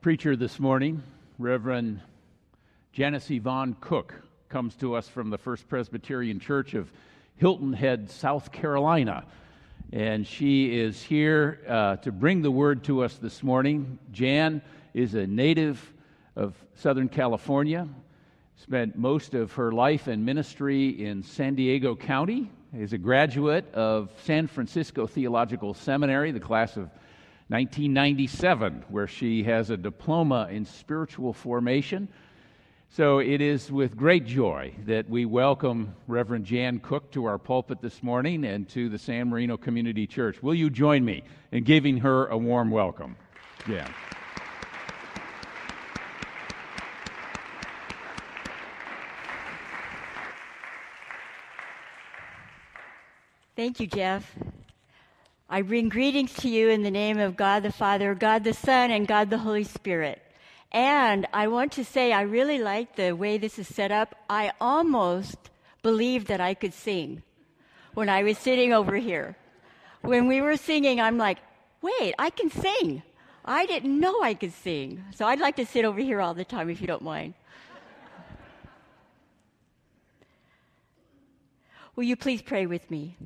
preacher this morning, Reverend Janice Yvonne Cook, comes to us from the First Presbyterian Church of Hilton Head, South Carolina. And she is here uh, to bring the word to us this morning. Jan is a native of Southern California, spent most of her life and ministry in San Diego County, is a graduate of San Francisco Theological Seminary, the class of 1997, where she has a diploma in spiritual formation. So it is with great joy that we welcome Reverend Jan Cook to our pulpit this morning and to the San Marino Community Church. Will you join me in giving her a warm welcome? Jan. Thank you, Jeff. I bring greetings to you in the name of God the Father, God the Son, and God the Holy Spirit. And I want to say I really like the way this is set up. I almost believed that I could sing when I was sitting over here. When we were singing, I'm like, wait, I can sing. I didn't know I could sing. So I'd like to sit over here all the time if you don't mind. Will you please pray with me?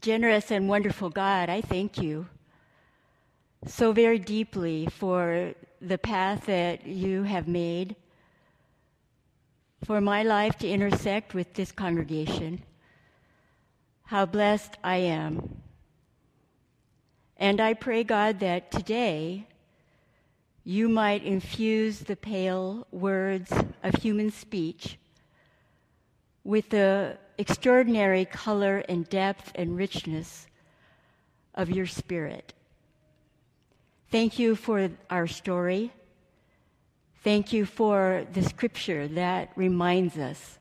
Generous and wonderful God, I thank you so very deeply for the path that you have made, for my life to intersect with this congregation. How blessed I am. And I pray, God, that today you might infuse the pale words of human speech with the extraordinary color and depth and richness of your spirit. Thank you for our story. Thank you for the scripture that reminds us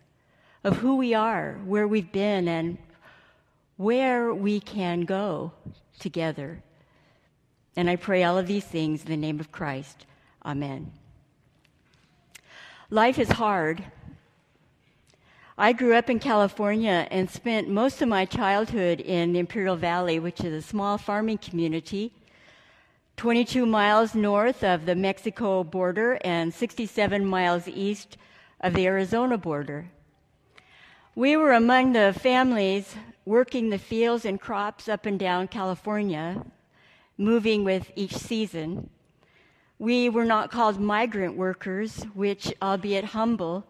of who we are, where we've been, and where we can go together. And I pray all of these things in the name of Christ. Amen. Life is hard. I grew up in California and spent most of my childhood in Imperial Valley, which is a small farming community 22 miles north of the Mexico border and 67 miles east of the Arizona border. We were among the families working the fields and crops up and down California, moving with each season. We were not called migrant workers, which, albeit humble,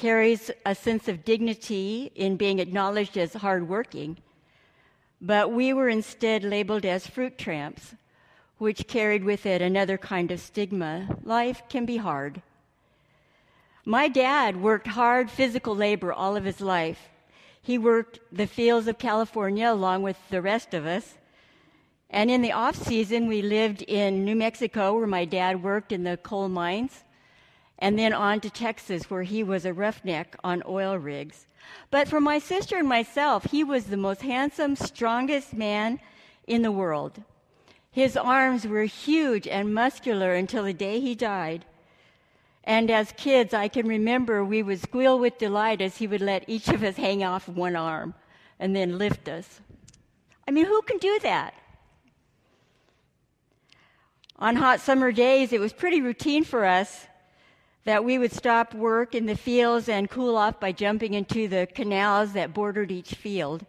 carries a sense of dignity in being acknowledged as hardworking, but we were instead labeled as fruit tramps, which carried with it another kind of stigma. Life can be hard. My dad worked hard physical labor all of his life. He worked the fields of California along with the rest of us. And in the off season, we lived in New Mexico, where my dad worked in the coal mines and then on to Texas, where he was a roughneck on oil rigs. But for my sister and myself, he was the most handsome, strongest man in the world. His arms were huge and muscular until the day he died. And as kids, I can remember we would squeal with delight as he would let each of us hang off one arm and then lift us. I mean, who can do that? On hot summer days, it was pretty routine for us that we would stop work in the fields and cool off by jumping into the canals that bordered each field.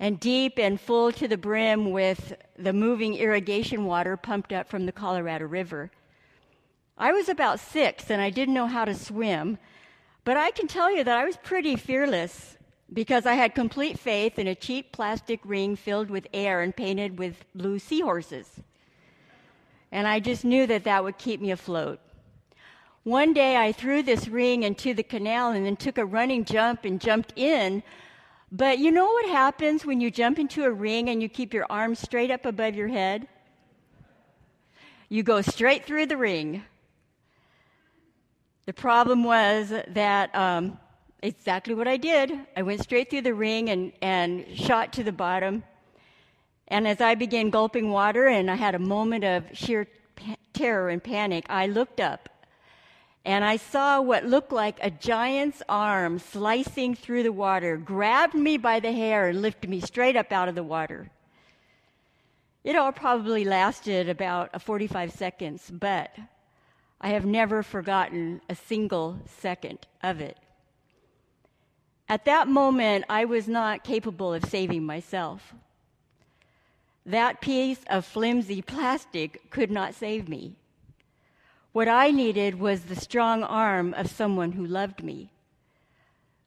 And deep and full to the brim with the moving irrigation water pumped up from the Colorado River. I was about six and I didn't know how to swim, but I can tell you that I was pretty fearless because I had complete faith in a cheap plastic ring filled with air and painted with blue seahorses. And I just knew that that would keep me afloat. One day I threw this ring into the canal and then took a running jump and jumped in. But you know what happens when you jump into a ring and you keep your arms straight up above your head? You go straight through the ring. The problem was that um, exactly what I did. I went straight through the ring and, and shot to the bottom. And as I began gulping water and I had a moment of sheer pa- terror and panic, I looked up and I saw what looked like a giant's arm slicing through the water, grabbed me by the hair, and lifted me straight up out of the water. It all probably lasted about uh, 45 seconds, but I have never forgotten a single second of it. At that moment, I was not capable of saving myself. That piece of flimsy plastic could not save me. What I needed was the strong arm of someone who loved me,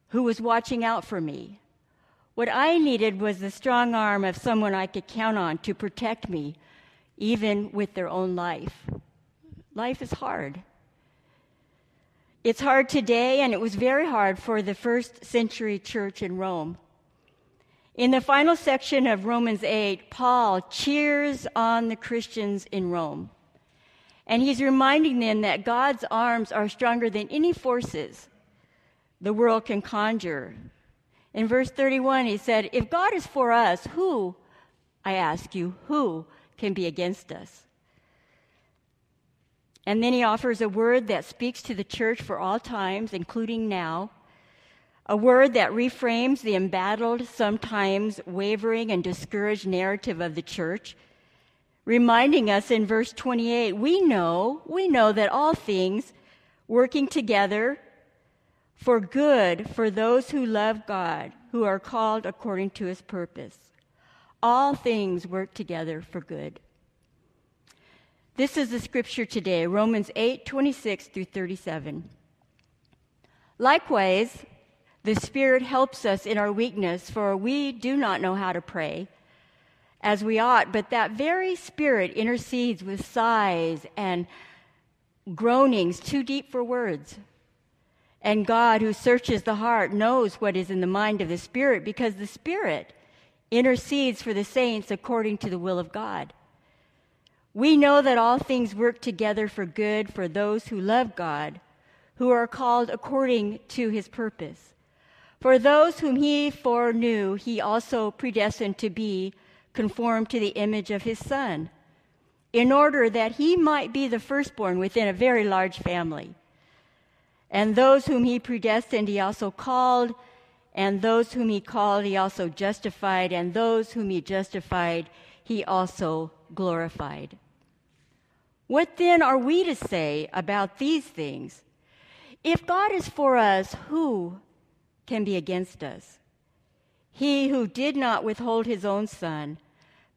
who was watching out for me. What I needed was the strong arm of someone I could count on to protect me, even with their own life. Life is hard. It's hard today, and it was very hard for the first century church in Rome. In the final section of Romans 8, Paul cheers on the Christians in Rome. And he's reminding them that God's arms are stronger than any forces the world can conjure. In verse 31, he said, If God is for us, who, I ask you, who can be against us? And then he offers a word that speaks to the church for all times, including now. A word that reframes the embattled, sometimes wavering and discouraged narrative of the church, reminding us in verse 28 we know, we know that all things working together for good for those who love God, who are called according to his purpose. All things work together for good. This is the scripture today, Romans 8 26 through 37. Likewise, the Spirit helps us in our weakness, for we do not know how to pray as we ought, but that very Spirit intercedes with sighs and groanings too deep for words. And God, who searches the heart, knows what is in the mind of the Spirit, because the Spirit intercedes for the saints according to the will of God. We know that all things work together for good for those who love God, who are called according to his purpose. For those whom he foreknew, he also predestined to be conformed to the image of his Son, in order that he might be the firstborn within a very large family. And those whom he predestined, he also called, and those whom he called, he also justified, and those whom he justified, he also glorified. What then are we to say about these things? If God is for us, who can be against us? He who did not withhold his own son,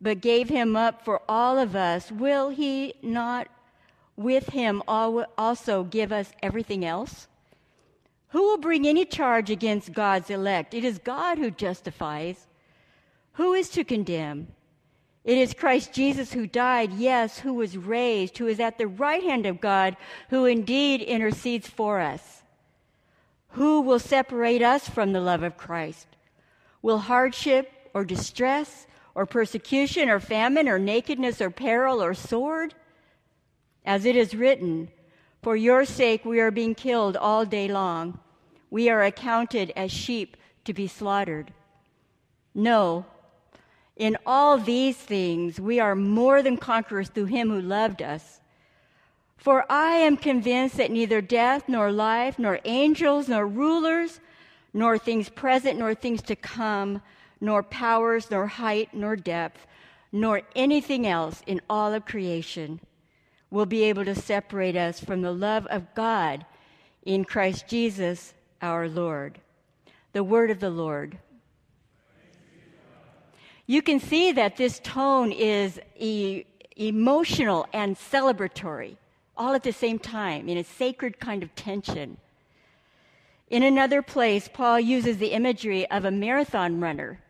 but gave him up for all of us, will he not with him also give us everything else? Who will bring any charge against God's elect? It is God who justifies. Who is to condemn? It is Christ Jesus who died, yes, who was raised, who is at the right hand of God, who indeed intercedes for us. Who will separate us from the love of Christ? Will hardship or distress or persecution or famine or nakedness or peril or sword? As it is written, For your sake we are being killed all day long. We are accounted as sheep to be slaughtered. No, in all these things, we are more than conquerors through him who loved us. For I am convinced that neither death, nor life, nor angels, nor rulers, nor things present, nor things to come, nor powers, nor height, nor depth, nor anything else in all of creation will be able to separate us from the love of God in Christ Jesus our Lord. The word of the Lord. You can see that this tone is e- emotional and celebratory, all at the same time, in a sacred kind of tension. In another place, Paul uses the imagery of a marathon runner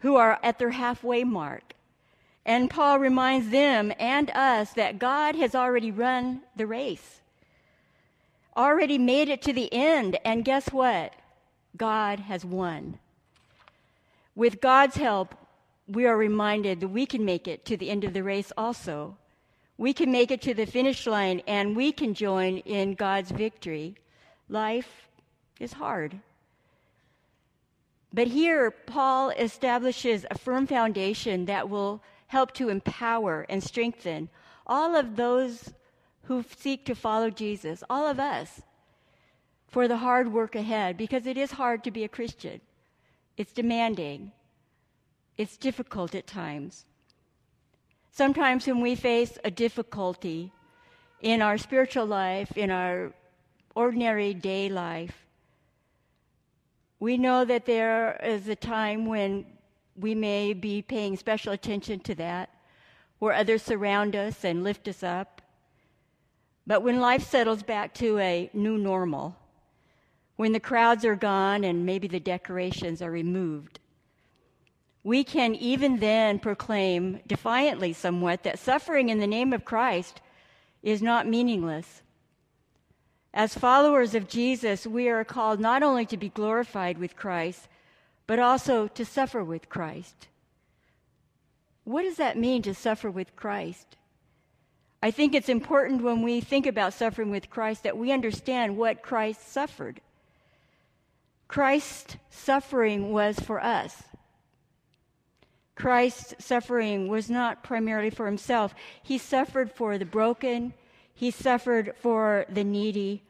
who are at their halfway mark. And Paul reminds them and us that God has already run the race, already made it to the end. And guess what? God has won. With God's help, we are reminded that we can make it to the end of the race also. We can make it to the finish line and we can join in God's victory. Life is hard. But here, Paul establishes a firm foundation that will help to empower and strengthen all of those who seek to follow Jesus, all of us, for the hard work ahead, because it is hard to be a Christian. It's demanding, it's difficult at times. Sometimes when we face a difficulty in our spiritual life, in our ordinary day life, we know that there is a time when we may be paying special attention to that, where others surround us and lift us up. But when life settles back to a new normal, when the crowds are gone and maybe the decorations are removed, we can even then proclaim defiantly somewhat that suffering in the name of Christ is not meaningless. As followers of Jesus, we are called not only to be glorified with Christ, but also to suffer with Christ. What does that mean to suffer with Christ? I think it's important when we think about suffering with Christ that we understand what Christ suffered. Christ's suffering was for us. Christ's suffering was not primarily for himself. He suffered for the broken, he suffered for the needy.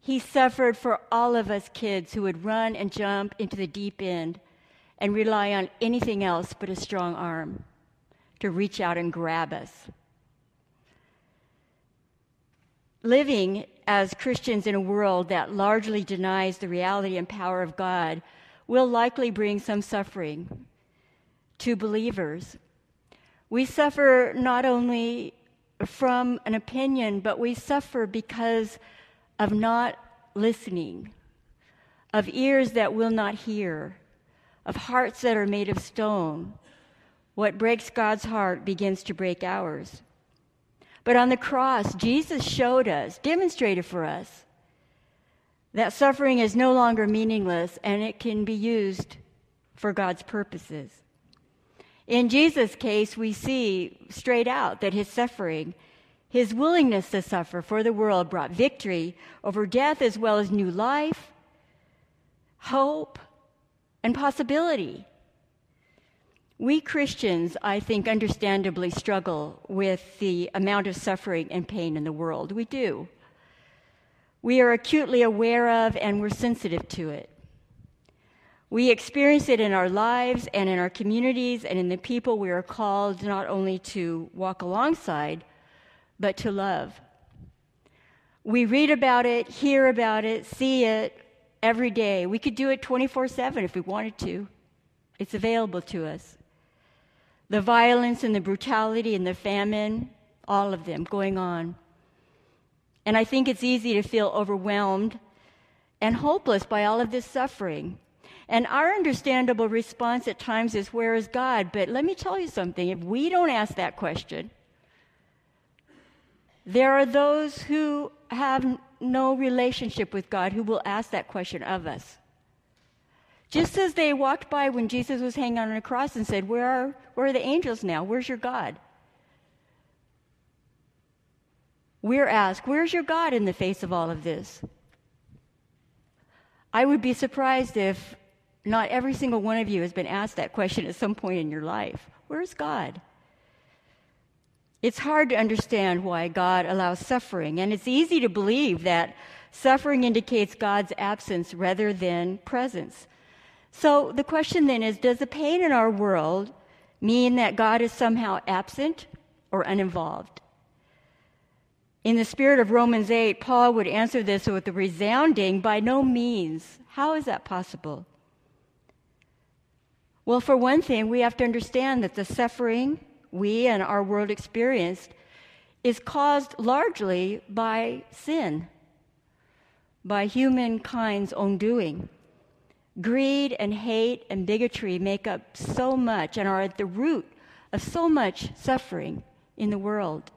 He suffered for all of us kids who would run and jump into the deep end and rely on anything else but a strong arm to reach out and grab us. Living as Christians in a world that largely denies the reality and power of God will likely bring some suffering to believers. We suffer not only from an opinion, but we suffer because of not listening, of ears that will not hear, of hearts that are made of stone. What breaks God's heart begins to break ours. But on the cross, Jesus showed us, demonstrated for us, that suffering is no longer meaningless and it can be used for God's purposes. In Jesus' case, we see straight out that his suffering, his willingness to suffer for the world, brought victory over death as well as new life, hope, and possibility. We Christians, I think, understandably struggle with the amount of suffering and pain in the world. We do. We are acutely aware of and we're sensitive to it. We experience it in our lives and in our communities and in the people we are called not only to walk alongside, but to love. We read about it, hear about it, see it every day. We could do it 24 7 if we wanted to. It's available to us. The violence and the brutality and the famine, all of them going on. And I think it's easy to feel overwhelmed and hopeless by all of this suffering. And our understandable response at times is, Where is God? But let me tell you something if we don't ask that question, there are those who have no relationship with God who will ask that question of us. Just as they walked by when Jesus was hanging on a cross and said, Where are, where are the angels now? Where's your God? We're asked, Where's your God in the face of all of this? I would be surprised if not every single one of you has been asked that question at some point in your life Where's God? It's hard to understand why God allows suffering, and it's easy to believe that suffering indicates God's absence rather than presence. So the question then is Does the pain in our world mean that God is somehow absent or uninvolved? In the spirit of Romans 8, Paul would answer this with a resounding, by no means. How is that possible? Well, for one thing, we have to understand that the suffering we and our world experienced is caused largely by sin, by humankind's own doing. Greed and hate and bigotry make up so much and are at the root of so much suffering in the world.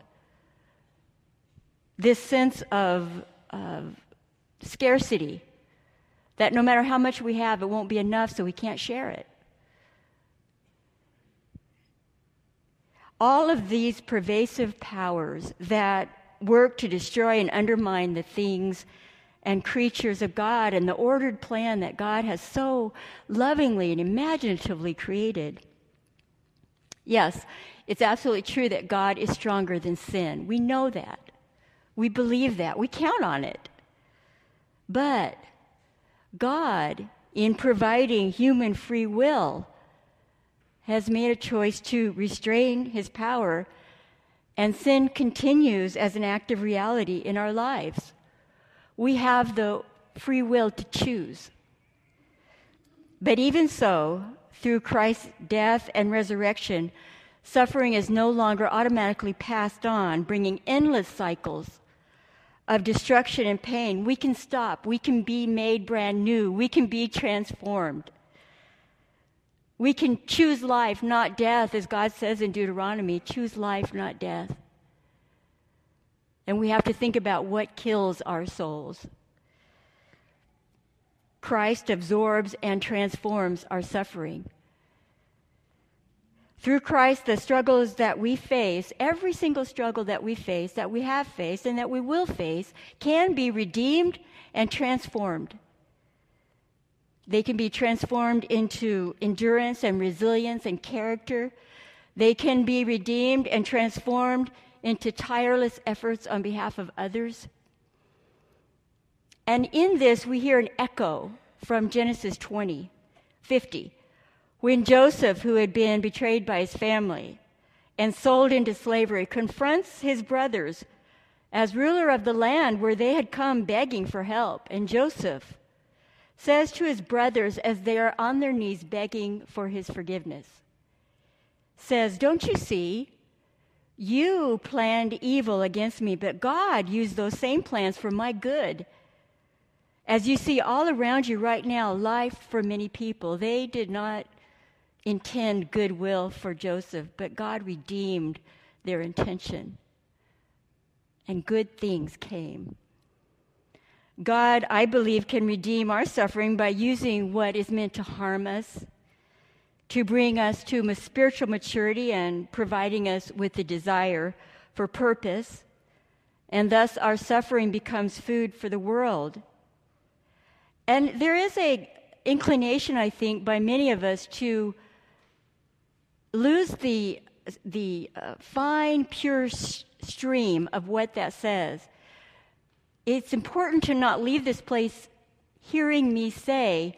This sense of, of scarcity, that no matter how much we have, it won't be enough, so we can't share it. all of these pervasive powers that work to destroy and undermine the things and creatures of God and the ordered plan that God has so lovingly and imaginatively created. Yes, it's absolutely true that God is stronger than sin. We know that. We believe that. We count on it. But God, in providing human free will, has made a choice to restrain his power, and sin continues as an active reality in our lives. We have the free will to choose. But even so, through Christ's death and resurrection, suffering is no longer automatically passed on, bringing endless cycles of destruction and pain. We can stop. We can be made brand new. We can be transformed. We can choose life, not death, as God says in Deuteronomy choose life, not death. And we have to think about what kills our souls. Christ absorbs and transforms our suffering. Through Christ, the struggles that we face, every single struggle that we face, that we have faced, and that we will face, can be redeemed and transformed. They can be transformed into endurance and resilience and character. They can be redeemed and transformed into tireless efforts on behalf of others. And in this, we hear an echo from Genesis 20, 50 when Joseph, who had been betrayed by his family and sold into slavery, confronts his brothers as ruler of the land where they had come begging for help. And Joseph says to his brothers as they are on their knees begging for his forgiveness, says, Don't you see? You planned evil against me, but God used those same plans for my good. As you see all around you right now, life for many people, they did not intend goodwill for Joseph, but God redeemed their intention. And good things came. God, I believe, can redeem our suffering by using what is meant to harm us, to bring us to spiritual maturity and providing us with the desire for purpose. And thus, our suffering becomes food for the world. And there is a inclination, I think, by many of us to lose the, the uh, fine, pure s- stream of what that says, it's important to not leave this place hearing me say,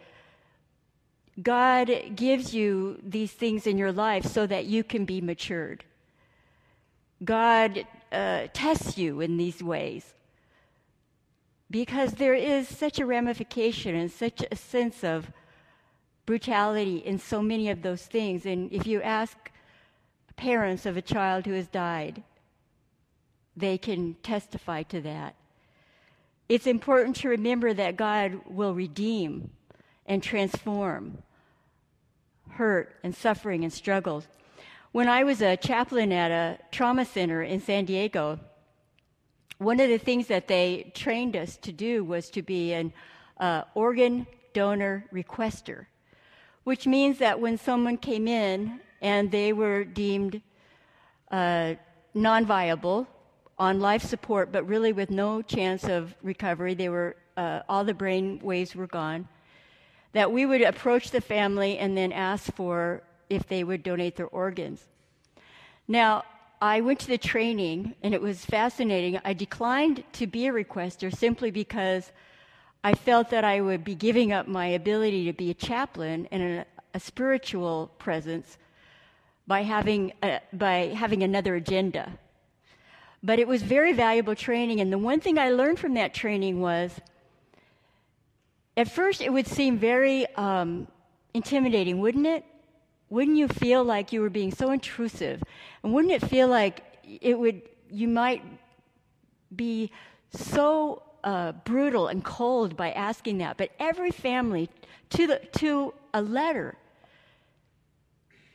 God gives you these things in your life so that you can be matured. God uh, tests you in these ways. Because there is such a ramification and such a sense of brutality in so many of those things. And if you ask parents of a child who has died, they can testify to that. It's important to remember that God will redeem and transform hurt and suffering and struggles. When I was a chaplain at a trauma center in San Diego, one of the things that they trained us to do was to be an uh, organ donor requester which means that when someone came in and they were deemed uh, non viable on life support, but really with no chance of recovery, they were, uh, all the brain waves were gone, that we would approach the family and then ask for if they would donate their organs. Now, I went to the training and it was fascinating. I declined to be a requester simply because I felt that I would be giving up my ability to be a chaplain and a, a spiritual presence by having, a, by having another agenda. But it was very valuable training, and the one thing I learned from that training was at first it would seem very um, intimidating, wouldn't it? Wouldn't you feel like you were being so intrusive? And wouldn't it feel like it would, you might be so uh, brutal and cold by asking that, but every family, to, the, to a letter,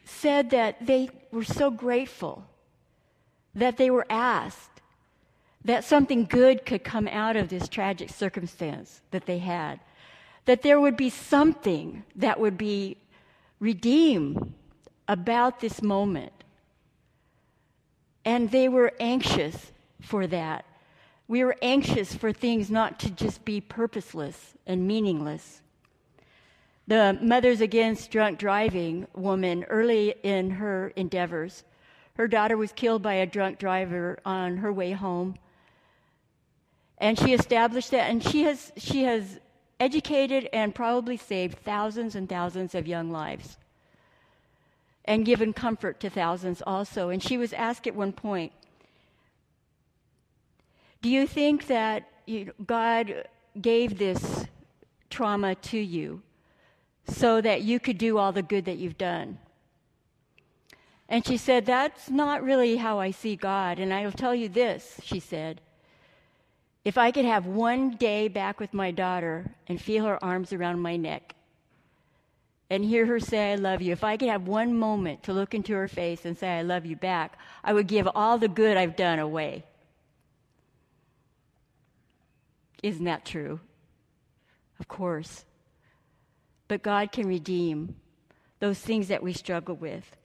said that they were so grateful that they were asked that something good could come out of this tragic circumstance that they had, that there would be something that would be redeemed about this moment. And they were anxious for that. We are anxious for things not to just be purposeless and meaningless. The Mothers Against Drunk Driving woman, early in her endeavors, her daughter was killed by a drunk driver on her way home. And she established that, and she has, she has educated and probably saved thousands and thousands of young lives. and given comfort to thousands also. And she was asked at one point, Do you think that you, God gave this trauma to you so that you could do all the good that you've done? And she said, That's not really how I see God. And I'll tell you this, she said. If I could have one day back with my daughter and feel her arms around my neck and hear her say, I love you, if I could have one moment to look into her face and say, I love you back, I would give all the good I've done away. Isn't that true? Of course. But God can redeem those things that we struggle with.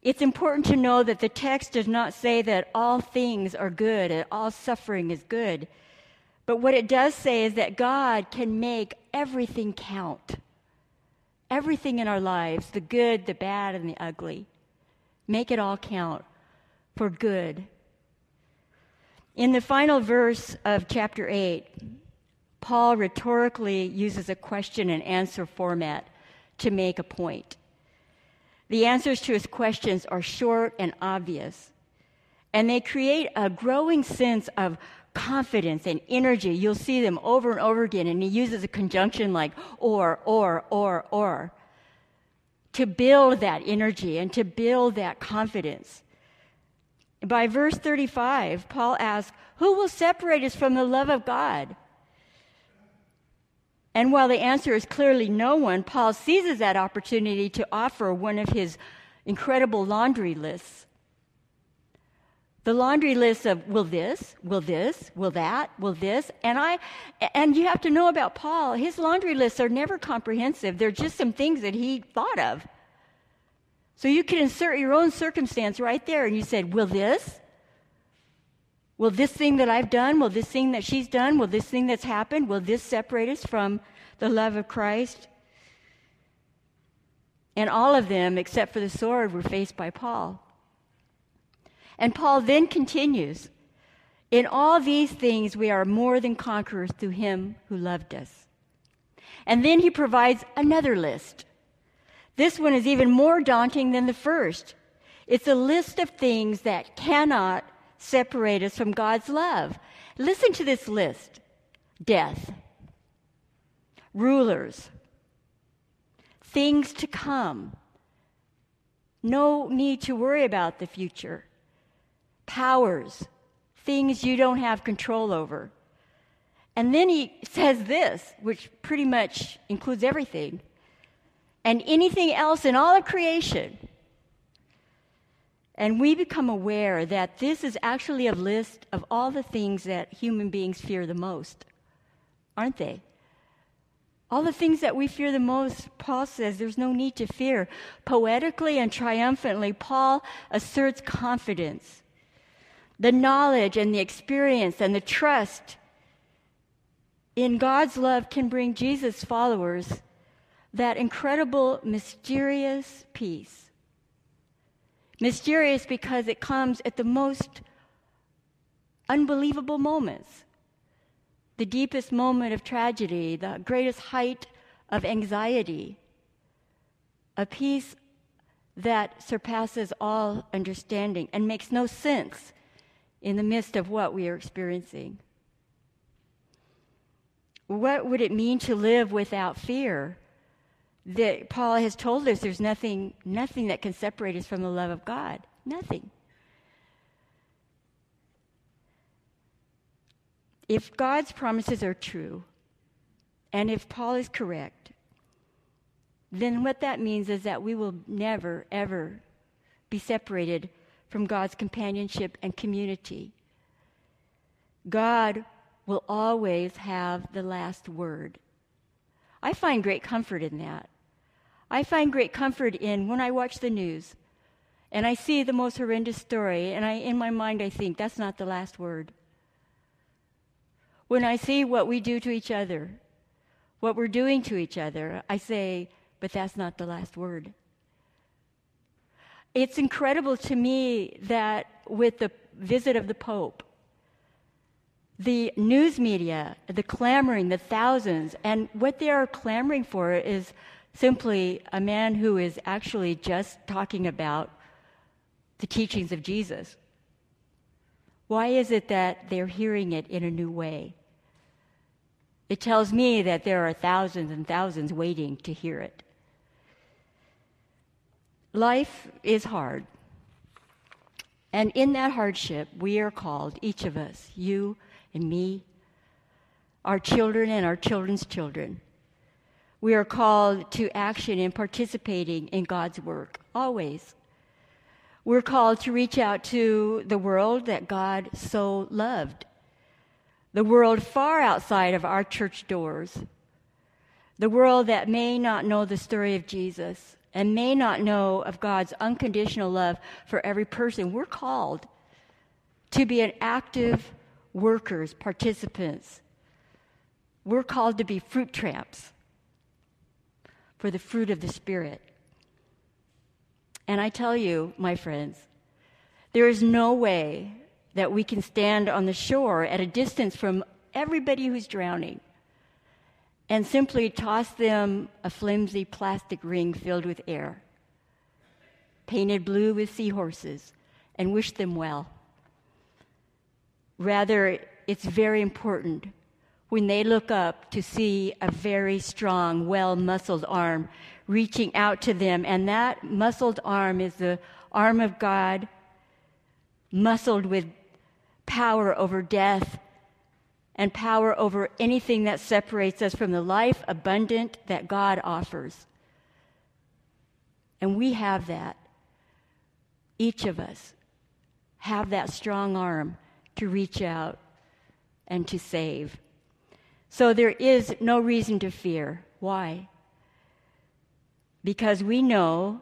It's important to know that the text does not say that all things are good and all suffering is good. But what it does say is that God can make everything count. Everything in our lives, the good, the bad, and the ugly. Make it all count for good. In the final verse of chapter 8, Paul rhetorically uses a question and answer format to make a point. The answers to his questions are short and obvious, and they create a growing sense of confidence and energy. You'll see them over and over again, and he uses a conjunction like or, or, or, or to build that energy and to build that confidence. By verse 35, Paul asks, Who will separate us from the love of God? And while the answer is clearly no one, Paul seizes that opportunity to offer one of his incredible laundry lists the laundry list of will this, will this, will that, will this. And I and you have to know about Paul, his laundry lists are never comprehensive. They're just some things that he thought of. So you can insert your own circumstance right there and you said, "Will this? Will this thing that I've done, will this thing that she's done, will this thing that's happened, will this separate us from the love of Christ?" And all of them except for the sword were faced by Paul. And Paul then continues In all these things, we are more than conquerors through him who loved us. And then he provides another list. This one is even more daunting than the first. It's a list of things that cannot separate us from God's love. Listen to this list. Death, rulers, things to come, no need to worry about the future, powers, things you don't have control over. And then he says this, which pretty much includes everything, and anything else in all of creation. And we become aware that this is actually a list of all the things that human beings fear the most, aren't they? All the things that we fear the most, Paul says there's no need to fear. Poetically and triumphantly, Paul asserts confidence the knowledge and the experience and the trust in God's love can bring Jesus' followers that incredible, mysterious peace. Mysterious because it comes at the most unbelievable moments. The deepest moment of tragedy, the greatest height of anxiety. A peace that surpasses all understanding and makes no sense in the midst of what we are experiencing. What would it mean to live without fear? That Paul has told us there's nothing, nothing that can separate us from the love of God. Nothing. If God's promises are true, and if Paul is correct, then what that means is that we will never, ever be separated from God's companionship and community. God will always have the last word. I find great comfort in that. I find great comfort in when I watch the news and I see the most horrendous story, and I, in my mind, I think that's not the last word. When I see what we do to each other, what we're doing to each other, I say, but that's not the last word. It's incredible to me that with the visit of the Pope, the news media, the clamoring, the thousands, and what they are clamoring for is simply a man who is actually just talking about the teachings of Jesus? Why is it that they're hearing it in a new way? It tells me that there are thousands and thousands waiting to hear it. Life is hard. And in that hardship, we are called, each of us, you and me, our children and our children's children. We are called to action in participating in God's work, always. We're called to reach out to the world that God so loved, the world far outside of our church doors, the world that may not know the story of Jesus and may not know of God's unconditional love for every person. We're called to be an active workers, participants. We're called to be fruit tramps for the fruit of the Spirit. And I tell you, my friends, there is no way that we can stand on the shore at a distance from everybody who's drowning and simply toss them a flimsy plastic ring filled with air, painted blue with seahorses, and wish them well. Rather, it's very important when they look up to see a very strong, well muscled arm reaching out to them. And that muscled arm is the arm of God, muscled with power over death and power over anything that separates us from the life abundant that God offers. And we have that. Each of us have that strong arm to reach out and to save. So there is no reason to fear. Why? Because we know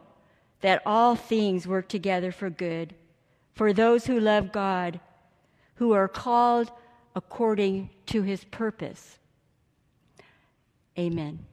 that all things work together for good for those who love God, who are called according to his purpose. Amen.